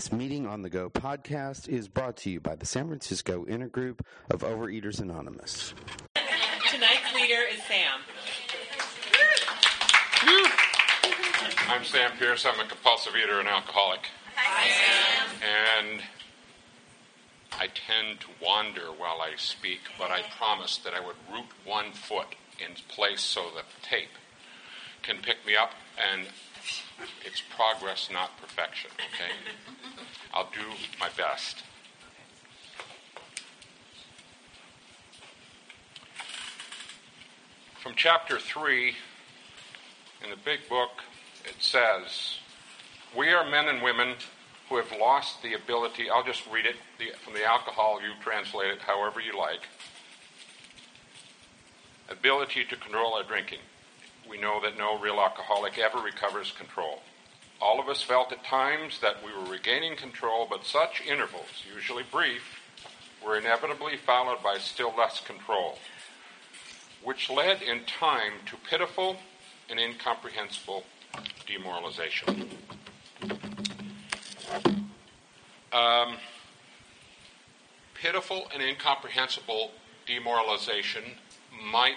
This Meeting on the Go podcast is brought to you by the San Francisco Intergroup of Overeaters Anonymous. Tonight's leader is Sam. I'm Sam Pierce. I'm a compulsive eater and alcoholic. Hi, Sam. And I tend to wander while I speak, but I promised that I would root one foot in place so that the tape can pick me up and it's progress, not perfection. Okay? I'll do my best. From chapter 3 in the big book, it says, We are men and women who have lost the ability, I'll just read it the, from the alcohol, you translate it however you like, ability to control our drinking. We know that no real alcoholic ever recovers control. All of us felt at times that we were regaining control, but such intervals, usually brief, were inevitably followed by still less control, which led in time to pitiful and incomprehensible demoralization. Um, pitiful and incomprehensible demoralization might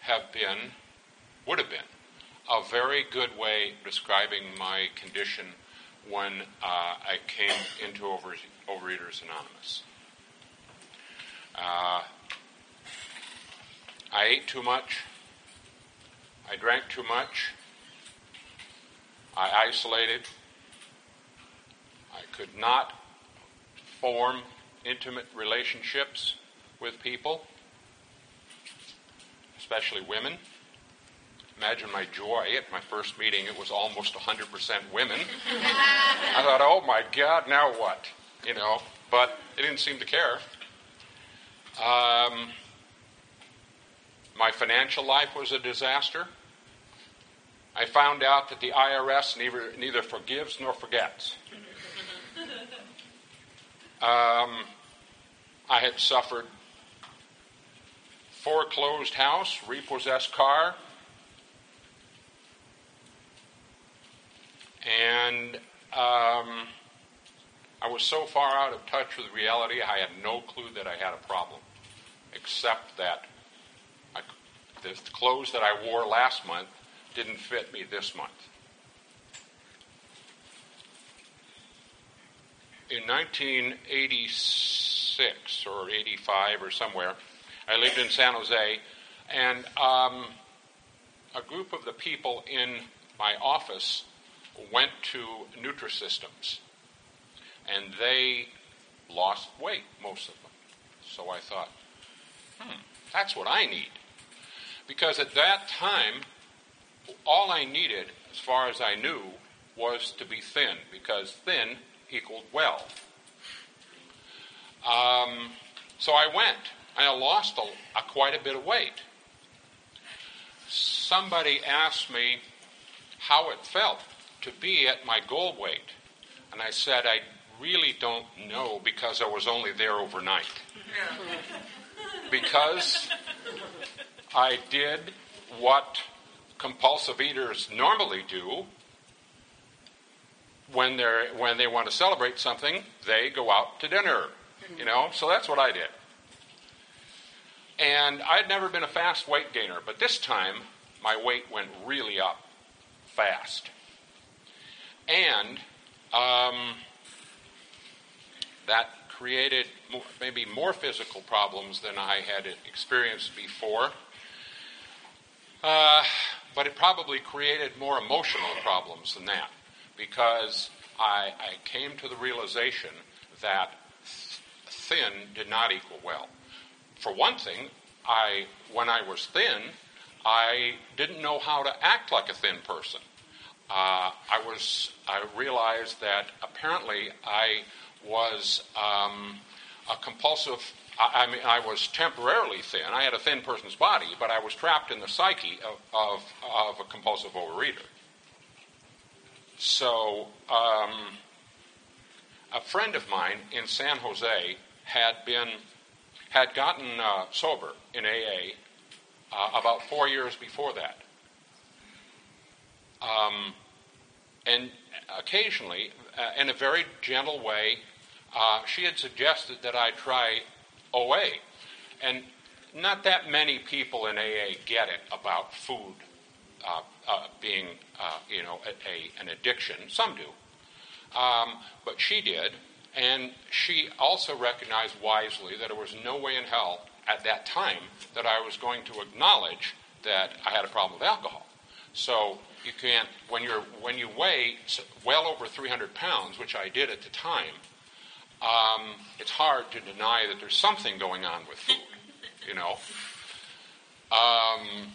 have been, would have been, a very good way describing my condition when uh, I came into Over, Overeaters Anonymous. Uh, I ate too much. I drank too much. I isolated. I could not form intimate relationships with people, especially women. Imagine my joy at my first meeting. It was almost 100% women. I thought, oh my God, now what? You know, but they didn't seem to care. Um, my financial life was a disaster. I found out that the IRS neither, neither forgives nor forgets. Um, I had suffered foreclosed house, repossessed car, and um, I was so far out of touch with reality, I had no clue that I had a problem, except that I, the clothes that I wore last month didn't fit me this month. In 1986 or 85 or somewhere, I lived in San Jose, and um, a group of the people in my office went to Nutrisystems, and they lost weight, most of them. So I thought, hmm, that's what I need. Because at that time, all I needed, as far as I knew, was to be thin, because thin equaled well. Um, so I went. And I lost a, a, quite a bit of weight. Somebody asked me how it felt to be at my goal weight. And I said, I really don't know because I was only there overnight. because I did what compulsive eaters normally do when they when they want to celebrate something, they go out to dinner. You know, so that's what I did. And I'd never been a fast weight gainer, but this time my weight went really up fast. And um, that created maybe more physical problems than I had experienced before. Uh, but it probably created more emotional problems than that because I, I came to the realization that thin did not equal well. For one thing, I when I was thin, I didn't know how to act like a thin person uh, I was I realized that apparently I was um, a compulsive. I, I, mean, I was temporarily thin. I had a thin person's body, but I was trapped in the psyche of, of, of a compulsive overeater. So, um, a friend of mine in San Jose had been had gotten uh, sober in AA uh, about four years before that. Um, and occasionally, uh, in a very gentle way, uh, she had suggested that I try OA. And not that many people in AA get it about food uh, uh, being, uh, you know, a, a, an addiction. Some do. Um, but she did. And she also recognized wisely that there was no way in hell at that time that I was going to acknowledge that I had a problem with alcohol. So you can't, when, you're, when you weigh well over 300 pounds, which I did at the time, um, it's hard to deny that there's something going on with food, you know. Um,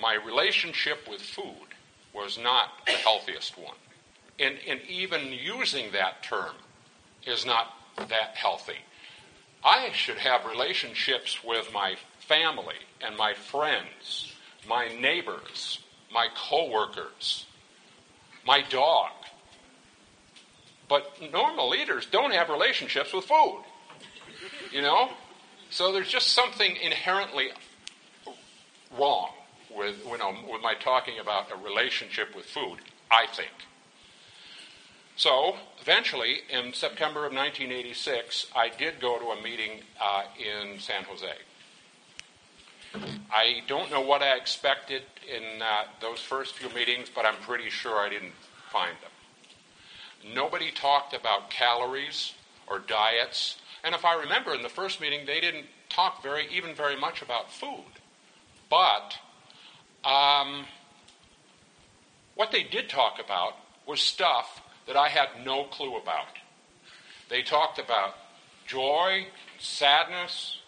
my relationship with food was not the healthiest one. And, and even using that term is not that healthy. I should have relationships with my family and my friends, my neighbors, my coworkers, my dog. But normal leaders don't have relationships with food. You know? So there's just something inherently wrong with, you know, with my talking about a relationship with food, I think. So, eventually, in September of 1986, I did go to a meeting uh, in San Jose. I don't know what I expected in uh, those first few meetings, but I'm pretty sure I didn't find them. Nobody talked about calories or diets, and if I remember in the first meeting, they didn't talk very, even very much about food. But um, what they did talk about was stuff that I had no clue about. They talked about joy, sadness,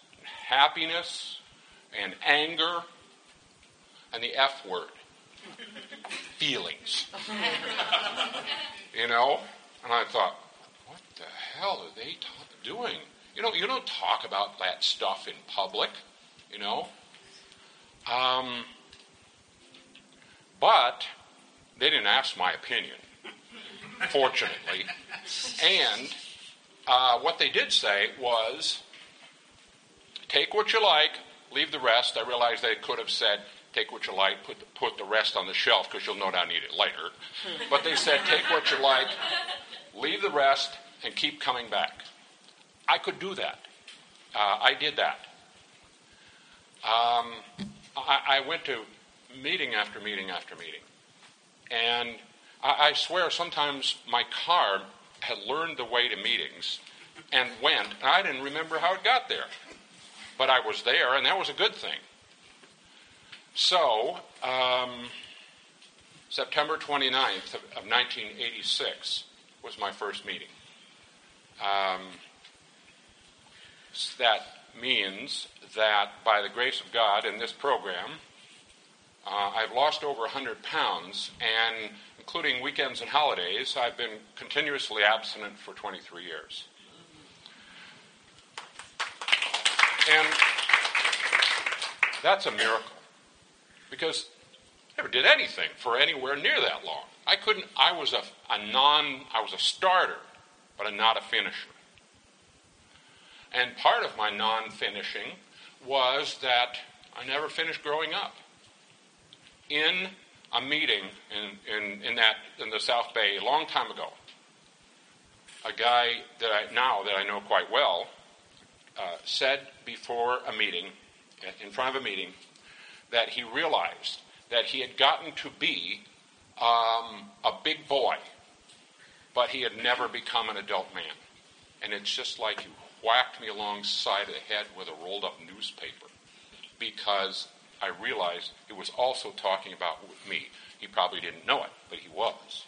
happiness, and anger, and the F word feelings. you know? And I thought, what the hell are they doing? You know, you don't talk about that stuff in public, you know? Um, but they didn't ask my opinion fortunately. And uh, what they did say was take what you like, leave the rest. I realize they could have said, take what you like, put the, put the rest on the shelf because you'll no doubt need it later. But they said, take what you like, leave the rest, and keep coming back. I could do that. Uh, I did that. Um, I, I went to meeting after meeting after meeting. And I, I swear sometimes my car had learned the way to meetings and went, and I didn't remember how it got there. But I was there, and that was a good thing. So, um, September 29th of, of, 1986 was my first meeting. Um, that means that by the grace of God in this program, uh, I've lost over 100 pounds, and including weekends and holidays, I've been continuously abstinent for 23 years. And that's a miracle because I never did anything for anywhere near that long. I couldn't, I was a, a non, I was a starter, but a, not a finisher. And part of my non finishing was that I never finished growing up. In a meeting in, in, in, that, in the South Bay a long time ago. A guy that I now that I know quite well uh, said before a meeting, in front of a meeting, that he realized that he had gotten to be um, a big boy, but he had never become an adult man. And it's just like you whacked me alongside the head with a rolled up newspaper because I realized he was also talking about me. He probably didn't know it, but he was.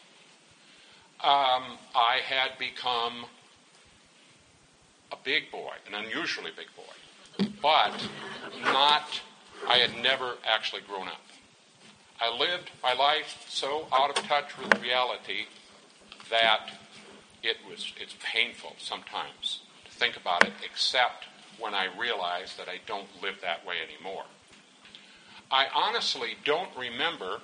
Um, I had become a big boy, an unusually big boy, but not, I had never actually grown up. I lived my life so out of touch with reality that it was, it's painful sometimes to think about it, except when I realize that I don't live that way anymore. I honestly don't remember,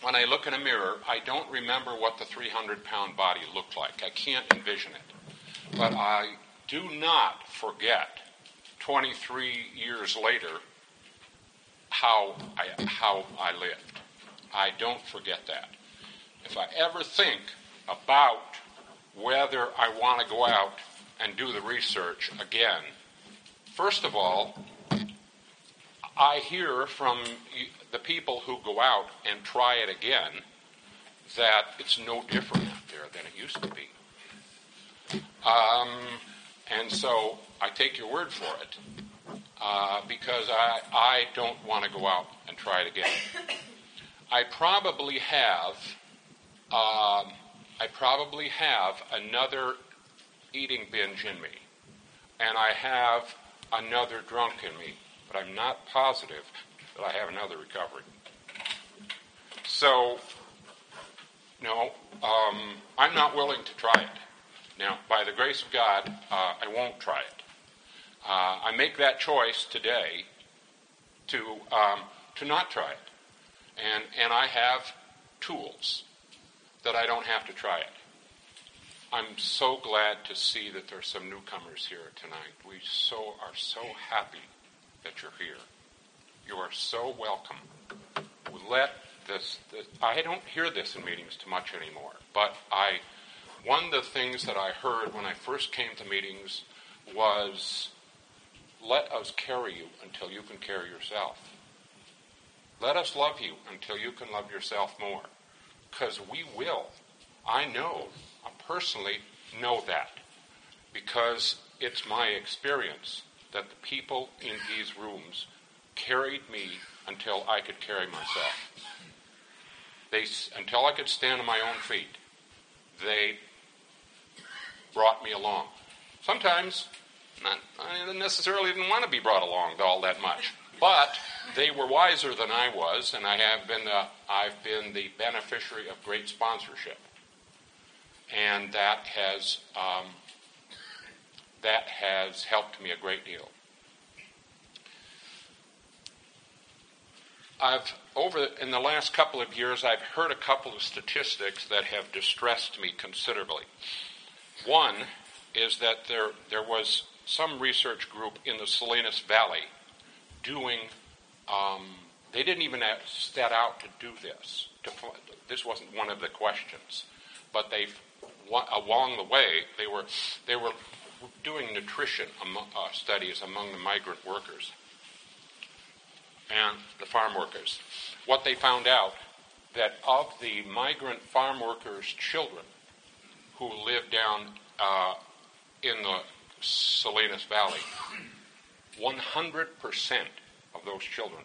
when I look in a mirror, I don't remember what the 300 pound body looked like. I can't envision it. But I do not forget 23 years later how I, how I lived. I don't forget that. if I ever think about whether I want to go out and do the research again, first of all, I hear from the people who go out and try it again that it's no different out there than it used to be. Um, and so I take your word for it uh, because I, I don't want to go out and try it again. I probably have um, I probably have another eating binge in me, and I have another drunk in me, but I'm not positive that I have another recovery. So, no, um, I'm not willing to try it. Now, by the grace of God, uh, I won't try it. Uh, I make that choice today to um, to not try it, and and I have tools that I don't have to try it. I'm so glad to see that there's some newcomers here tonight. We so are so happy that you're here. You are so welcome. Let this, this I don't hear this in meetings too much anymore, but I one of the things that I heard when I first came to meetings was let us carry you until you can carry yourself. Let us love you until you can love yourself more. Because we will. I know, I personally know that. Because it's my experience that the people in these rooms carried me until I could carry myself. They, until I could stand on my own feet, they brought me along. Sometimes not, I necessarily didn't want to be brought along all that much, but they were wiser than I was, and I have been the, I've been the beneficiary of great sponsorship, and that has um, that has helped me a great deal. I've over in the last couple of years, I've heard a couple of statistics that have distressed me considerably. One is that there there was some research group in the Salinas Valley doing. Um, they didn't even set out to do this. To, this wasn't one of the questions, but they along the way they were they were doing nutrition uh, studies among the migrant workers and the farm workers. What they found out that of the migrant farm workers' children who lived down uh, in the Salinas Valley, 100% of those children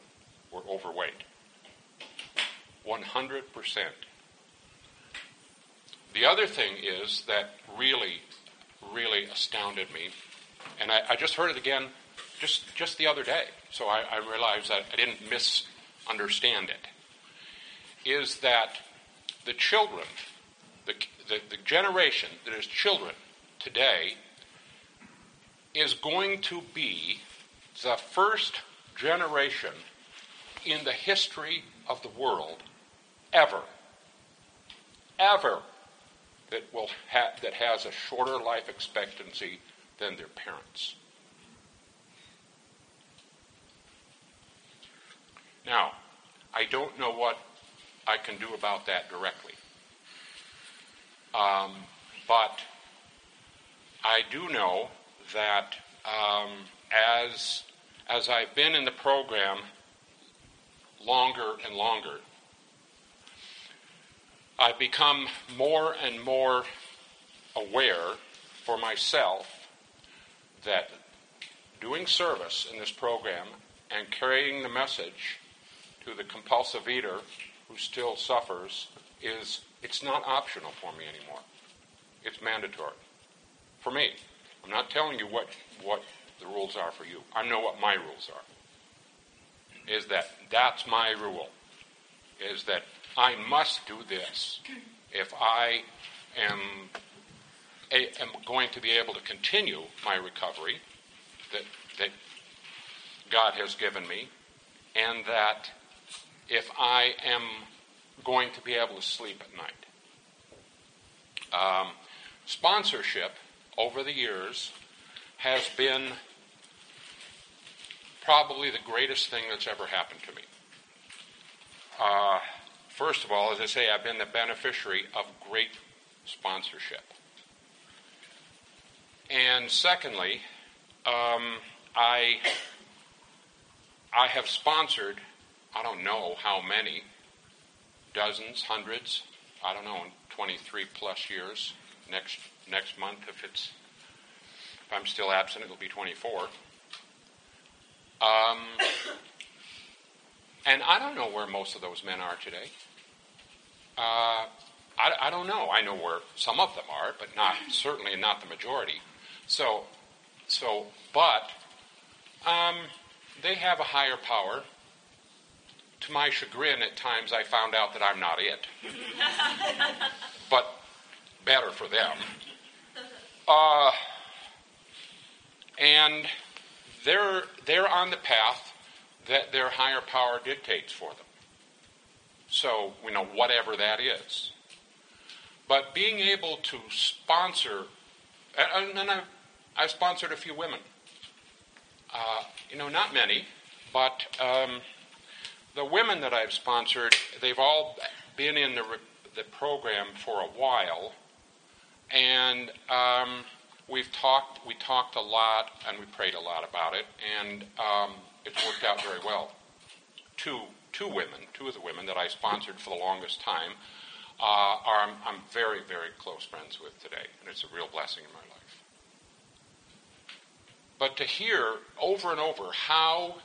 were overweight. 100%. The other thing is that really, really astounded me, and I, I just heard it again just, just the other day, so I, I realized that I didn't misunderstand it, is that the children, the, the, the generation that is children today is going to be the first generation in the history of the world ever, ever, that will ha- that has a shorter life expectancy than their parents. Now, I don't know what I can do about that directly, um, but I do know that um, as as I've been in the program longer and longer, I've become more and more aware for myself that doing service in this program and carrying the message to the compulsive eater who still suffers is it's not optional for me anymore. It's mandatory for me. I'm not telling you what, what the rules are for you. I know what my rules are. Is that that's my rule. Is that I must do this if I am, am going to be able to continue my recovery that, that God has given me, and that if I am going to be able to sleep at night. Um, sponsorship over the years has been probably the greatest thing that's ever happened to me. Uh, first of all, as I say, I've been the beneficiary of great sponsorship. And secondly, um, I, I have sponsored, I don't know how many, dozens, hundreds, I don't know, in 23 plus years. Next, next month, if it's if I'm still absent, it'll be 24. Um, and I don't know where most of those men are today. Uh, I, I, don't know. I know where some of them are, but not certainly not the majority. So, so, but um, they have a higher power. To my chagrin, at times I found out that I'm not it. but better for them. Uh, and they're, they're on the path that their higher power dictates for them. So, you know, whatever that is. But being able to sponsor, and, and I've, I've sponsored a few women. Uh, you know, not many, but um, the women that I've sponsored, they've all been in the, the program for a while, and um, we've talked, we talked a lot, and we prayed a lot about it, and um, it's worked out very well. Two, two women, two of the women that I sponsored for the longest time, uh, are I'm, I'm very, very close friends with today, and it's a real blessing in my life. But to hear over and over how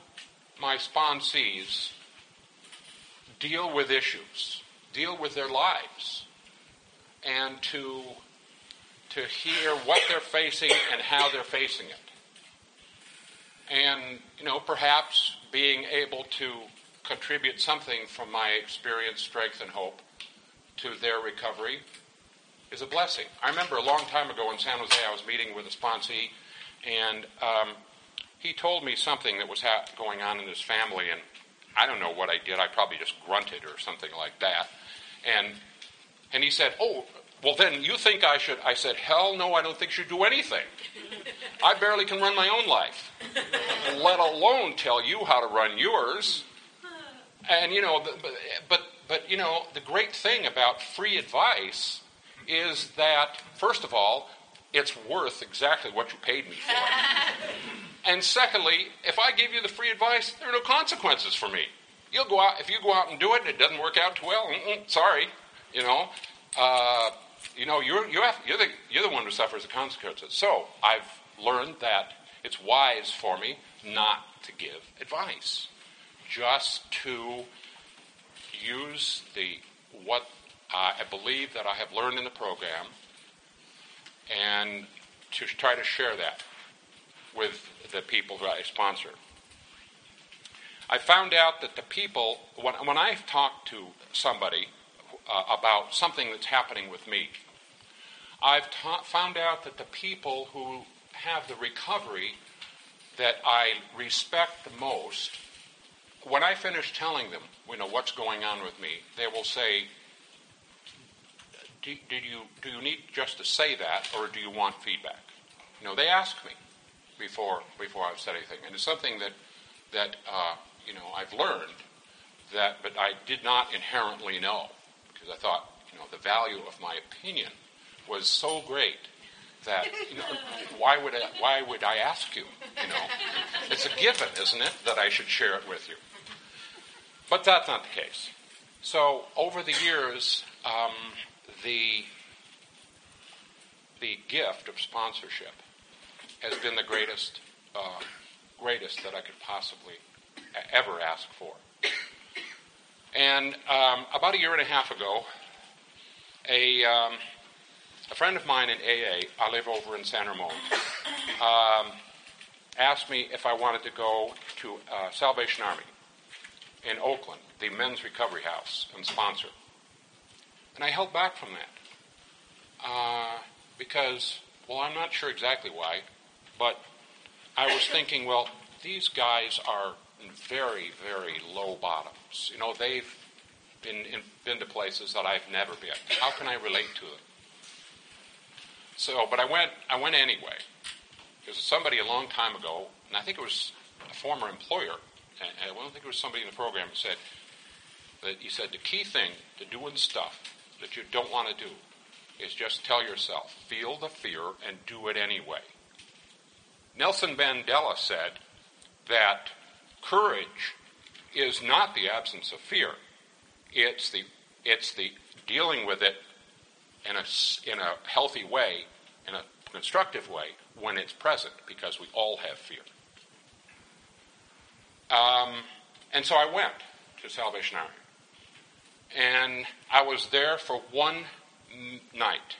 my sponsees deal with issues, deal with their lives, and to to hear what they're facing and how they're facing it. And, you know, perhaps being able to contribute something from my experience, strength, and hope to their recovery is a blessing. I remember a long time ago in San Jose, I was meeting with a sponsee, and um, he told me something that was ha- going on in his family, and I don't know what I did. I probably just grunted or something like that. And and he said, "Oh, well, then you think I should? I said, Hell no, I don't think you should do anything. I barely can run my own life, let alone tell you how to run yours. And, you know, but, but, but, you know, the great thing about free advice is that, first of all, it's worth exactly what you paid me for. and secondly, if I give you the free advice, there are no consequences for me. You'll go out, if you go out and do it and it doesn't work out too well, sorry, you know. Uh, you know, you're, you have, you're, the, you're the one who suffers the consequences. So I've learned that it's wise for me not to give advice, just to use the what I believe that I have learned in the program and to try to share that with the people who I sponsor. I found out that the people, when, when I've talked to somebody uh, about something that's happening with me. I've ta- found out that the people who have the recovery that I respect the most, when I finish telling them, you know, what's going on with me, they will say, did you, do you need just to say that, or do you want feedback? You know, they ask me before, before I've said anything. And it's something that, that uh, you know, I've learned, that, but I did not inherently know because I thought, you know, the value of my opinion was so great that you know, why would I, why would I ask you? You know, it's a given, isn't it, that I should share it with you? But that's not the case. So over the years, um, the the gift of sponsorship has been the greatest uh, greatest that I could possibly ever ask for. And um, about a year and a half ago, a, um, a friend of mine in AA, I live over in San Ramon, um, asked me if I wanted to go to uh, Salvation Army in Oakland, the men's recovery house, and sponsor. And I held back from that uh, because, well, I'm not sure exactly why, but I was thinking, well, these guys are very, very low bottoms. You know, they've been, in, been to places that I've never been. How can I relate to them? So, but I went, I went anyway. Because somebody a long time ago, and I think it was a former employer, and I don't think it was somebody in the program, said, that he said the key thing to doing stuff that you don't want to do is just tell yourself, feel the fear and do it anyway. Nelson Mandela said that courage is not the absence of fear. It's the, it's the dealing with it in a, in a healthy way, in a constructive way, when it's present, because we all have fear. Um, and so I went to Salvation Army. And I was there for one night.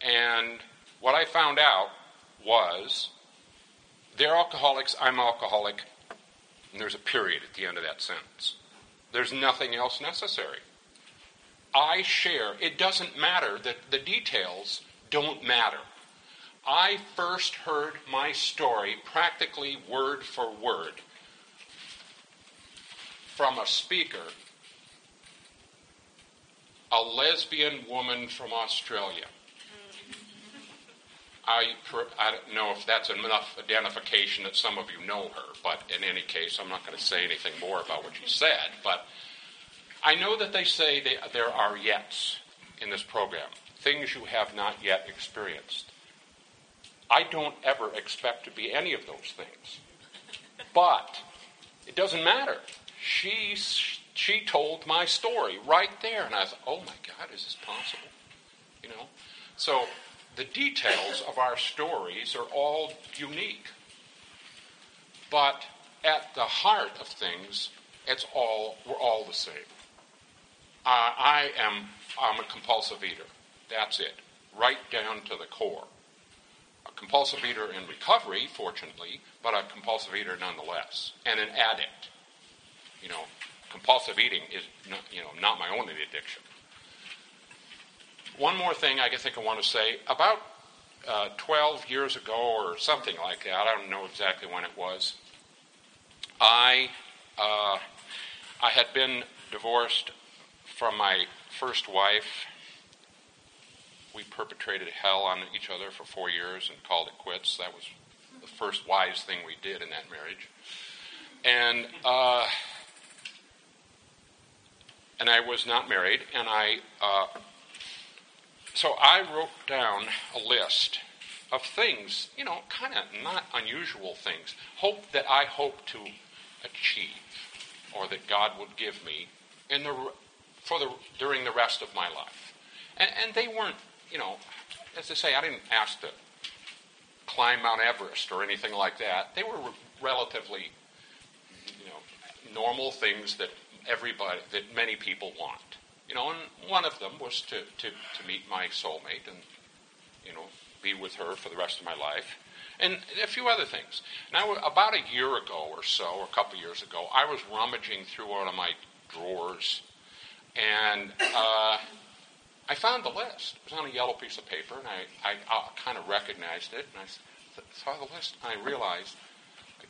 And what I found out was they're alcoholics, I'm alcoholic, and there's a period at the end of that sentence. There's nothing else necessary. I share, it doesn't matter that the details don't matter. I first heard my story practically word for word from a speaker, a lesbian woman from Australia. I, I don't know if that's enough identification that some of you know her, but in any case, I'm not going to say anything more about what she said. But I know that they say they, there are yets in this program, things you have not yet experienced. I don't ever expect to be any of those things. But it doesn't matter. She, she told my story right there, and I thought, oh my God, is this possible? You know? So the details of our stories are all unique. But at the heart of things, it's all we're all the same. Uh, I am I'm a compulsive eater. That's it, right down to the core. A compulsive eater in recovery, fortunately, but a compulsive eater nonetheless, and an addict. You know, compulsive eating is not, you know not my only addiction. One more thing I think I want to say. About uh, 12 years ago or something like that, I don't know exactly when it was, I, uh, I had been divorced from my first wife. We perpetrated hell on each other for four years and called it quits. That was the first wise thing we did in that marriage. And uh, and I was not married, and I uh, so I wrote down a list of things, you know, kind of not unusual things, hope that I hope to achieve, or that God would give me in the for the during the rest of my life, and, and they weren't, you know, as I say, I didn't ask to climb Mount Everest or anything like that. They were relatively, you know, normal things that everybody that many people want. You know, and one of them was to, to, to meet my soulmate and, you know, be with her for the rest of my life. And a few other things. Now, about a year ago or so, or a couple years ago, I was rummaging through one of my drawers and uh, I found the list. It was on a yellow piece of paper, and I, I, I kind of recognized it, and I saw the list, and I realized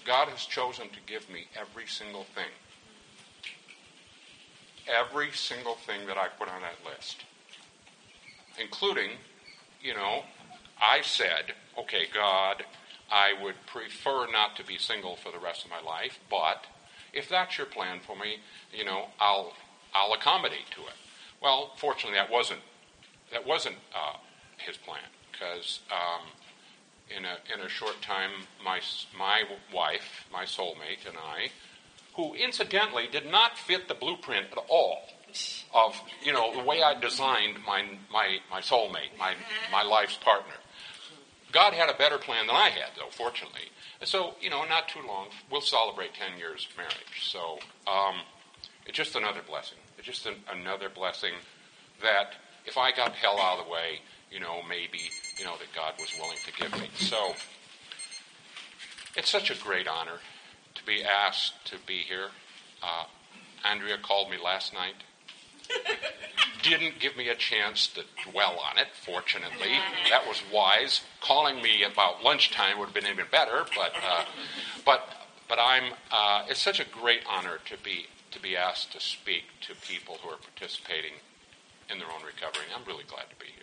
God has chosen to give me every single thing every single thing that I put on that list, including, you know, I said, okay, God, I would prefer not to be single for the rest of my life, but if that's your plan for me, you know, I'll I'll accommodate to it. Well, fortunately, that wasn't that wasn't uh, his plan because um, in a in a short time, my my wife, my soulmate, and I who incidentally did not fit the blueprint at all of you know the way I designed my my my soulmate, my my life's partner. God had a better plan than I had, though, fortunately. And so, you know, not too long, we'll celebrate 10 years of marriage. So um, it's just another blessing. It's just an, another blessing that if I got hell out of the way, you know, maybe, you know, that God was willing to give me. So it's such a great honor to be asked to be here. Uh, Andrea called me last night. Didn't give me a chance to dwell on it, fortunately. That was wise. Calling me about lunchtime would have been even better, but, uh, but, but I'm, uh, it's such a great honor to be, to be asked to speak to people who are participating in their own recovery. I'm really glad to be here.